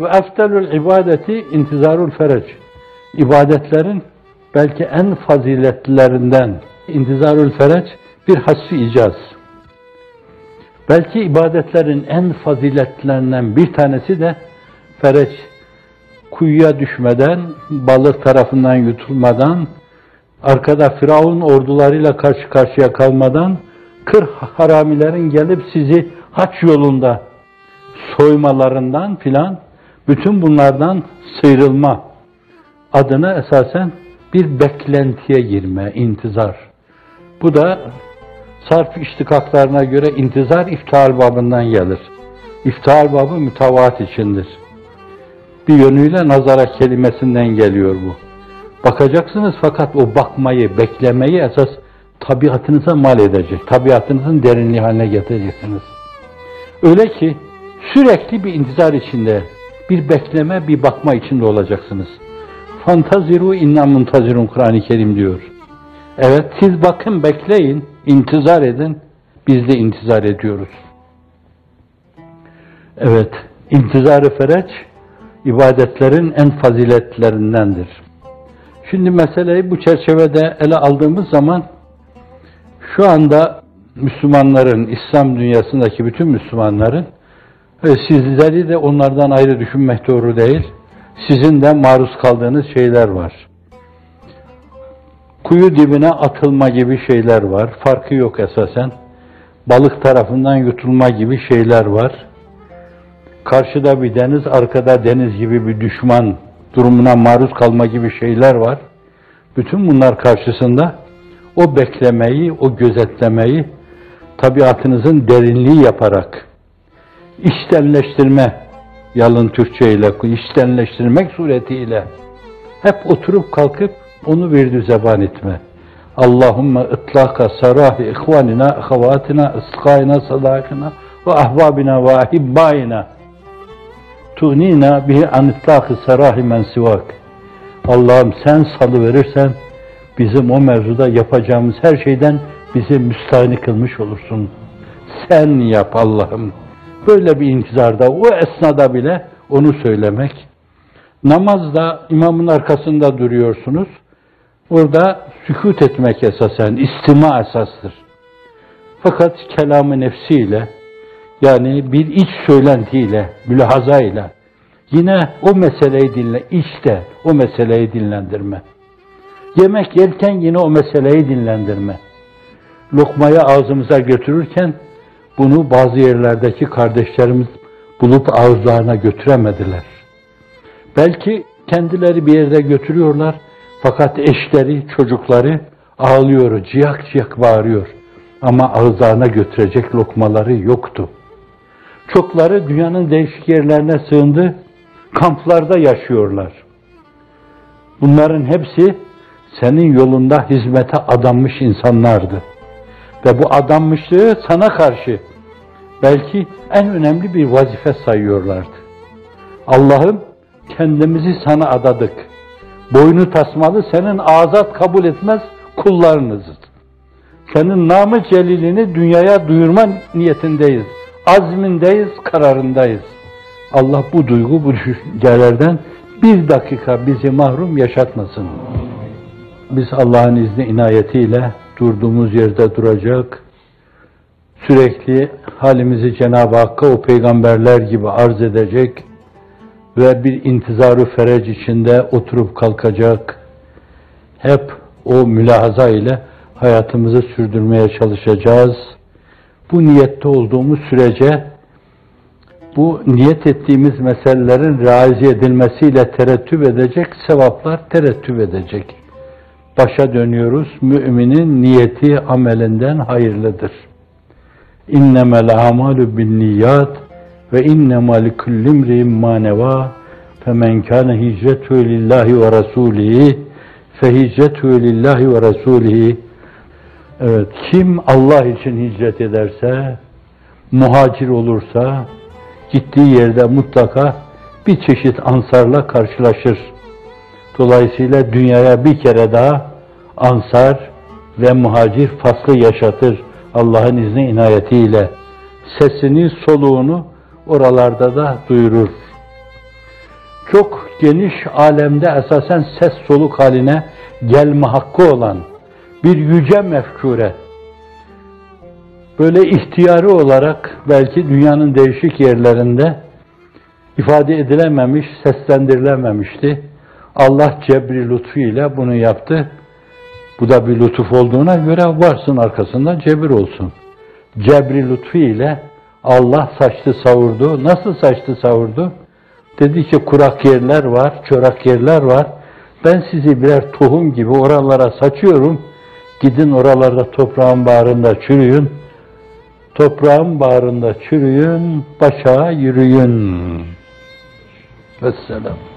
Ve eftelül ibadeti intizarul fereç. İbadetlerin belki en faziletlerinden intizarul fereç bir hassi icaz. Belki ibadetlerin en faziletlerinden bir tanesi de fereç kuyuya düşmeden, balık tarafından yutulmadan, arkada Firavun ordularıyla karşı karşıya kalmadan, kır haramilerin gelip sizi haç yolunda soymalarından filan, bütün bunlardan sıyrılma adına esasen bir beklentiye girme, intizar. Bu da sarf iştikaklarına göre intizar iftihar babından gelir. İftihar babı mütevaat içindir. Bir yönüyle nazara kelimesinden geliyor bu. Bakacaksınız fakat o bakmayı, beklemeyi esas tabiatınıza mal edecek. Tabiatınızın derinliği haline getireceksiniz. Öyle ki sürekli bir intizar içinde, bir bekleme, bir bakma içinde olacaksınız. Fantaziru inna muntazirun Kur'an-ı Kerim diyor. Evet siz bakın bekleyin, intizar edin. Biz de intizar ediyoruz. Evet, intizarı fereç ibadetlerin en faziletlerindendir. Şimdi meseleyi bu çerçevede ele aldığımız zaman şu anda Müslümanların, İslam dünyasındaki bütün Müslümanların sizleri de onlardan ayrı düşünmek doğru değil. Sizin de maruz kaldığınız şeyler var kuyu dibine atılma gibi şeyler var. Farkı yok esasen. Balık tarafından yutulma gibi şeyler var. Karşıda bir deniz, arkada deniz gibi bir düşman durumuna maruz kalma gibi şeyler var. Bütün bunlar karşısında o beklemeyi, o gözetlemeyi tabiatınızın derinliği yaparak içtenleştirme, yalın Türkçe ile içtenleştirmek suretiyle hep oturup kalkıp onu bir zeban etme. Allahümme ıtlaka sarahi ihvanina, ahavatina, ıskayna, sadakina ve ahbabina ve ahibbayina tuğnina bihi an itlaki sarahi men sivak. Allah'ım sen salı verirsen bizim o mevzuda yapacağımız her şeyden bizi müstahni kılmış olursun. Sen yap Allah'ım. Böyle bir intizarda, o esnada bile onu söylemek. Namazda imamın arkasında duruyorsunuz. Orada sükut etmek esasen, istima esastır. Fakat kelamı nefsiyle, yani bir iç söylentiyle, mülahazayla, yine o meseleyi dinle, işte o meseleyi dinlendirme. Yemek yerken yine o meseleyi dinlendirme. Lokmayı ağzımıza götürürken, bunu bazı yerlerdeki kardeşlerimiz bulup ağızlarına götüremediler. Belki kendileri bir yerde götürüyorlar, fakat eşleri, çocukları ağlıyor, ciyak ciyak bağırıyor. Ama ağızlarına götürecek lokmaları yoktu. Çokları dünyanın değişik yerlerine sığındı, kamplarda yaşıyorlar. Bunların hepsi senin yolunda hizmete adanmış insanlardı. Ve bu adanmışlığı sana karşı belki en önemli bir vazife sayıyorlardı. Allah'ım kendimizi sana adadık boynu tasmalı senin azat kabul etmez kullarınızdır. Senin namı celilini dünyaya duyurma niyetindeyiz. Azmindeyiz, kararındayız. Allah bu duygu, bu düşüncelerden bir dakika bizi mahrum yaşatmasın. Biz Allah'ın izni inayetiyle durduğumuz yerde duracak, sürekli halimizi Cenab-ı Hakk'a o peygamberler gibi arz edecek, ve bir intizarı ferec içinde oturup kalkacak, hep o mülahaza ile hayatımızı sürdürmeye çalışacağız. Bu niyette olduğumuz sürece bu niyet ettiğimiz meselelerin realize edilmesiyle terettüp edecek sevaplar terettüp edecek. Başa dönüyoruz. Müminin niyeti amelinden hayırlıdır. İnnemel amalu bin niyat ve innema likulli imri'in ma neva femen kana hicretu lillahi ve rasulihi fe ve rasulihi Evet, kim Allah için hicret ederse, muhacir olursa, gittiği yerde mutlaka bir çeşit ansarla karşılaşır. Dolayısıyla dünyaya bir kere daha ansar ve muhacir faslı yaşatır Allah'ın izni inayetiyle. Sesini, soluğunu oralarda da duyurur. Çok geniş alemde esasen ses soluk haline gelme hakkı olan bir yüce mefkure, böyle ihtiyari olarak belki dünyanın değişik yerlerinde ifade edilememiş, seslendirilememişti. Allah cebri lütfu ile bunu yaptı. Bu da bir lütuf olduğuna göre varsın arkasında cebir olsun. Cebri lütfu ile Allah saçtı savurdu. Nasıl saçtı savurdu? Dedi ki kurak yerler var, çorak yerler var. Ben sizi birer tohum gibi oralara saçıyorum. Gidin oralarda toprağın bağrında çürüyün. Toprağın bağrında çürüyün, başa yürüyün. Vesselam.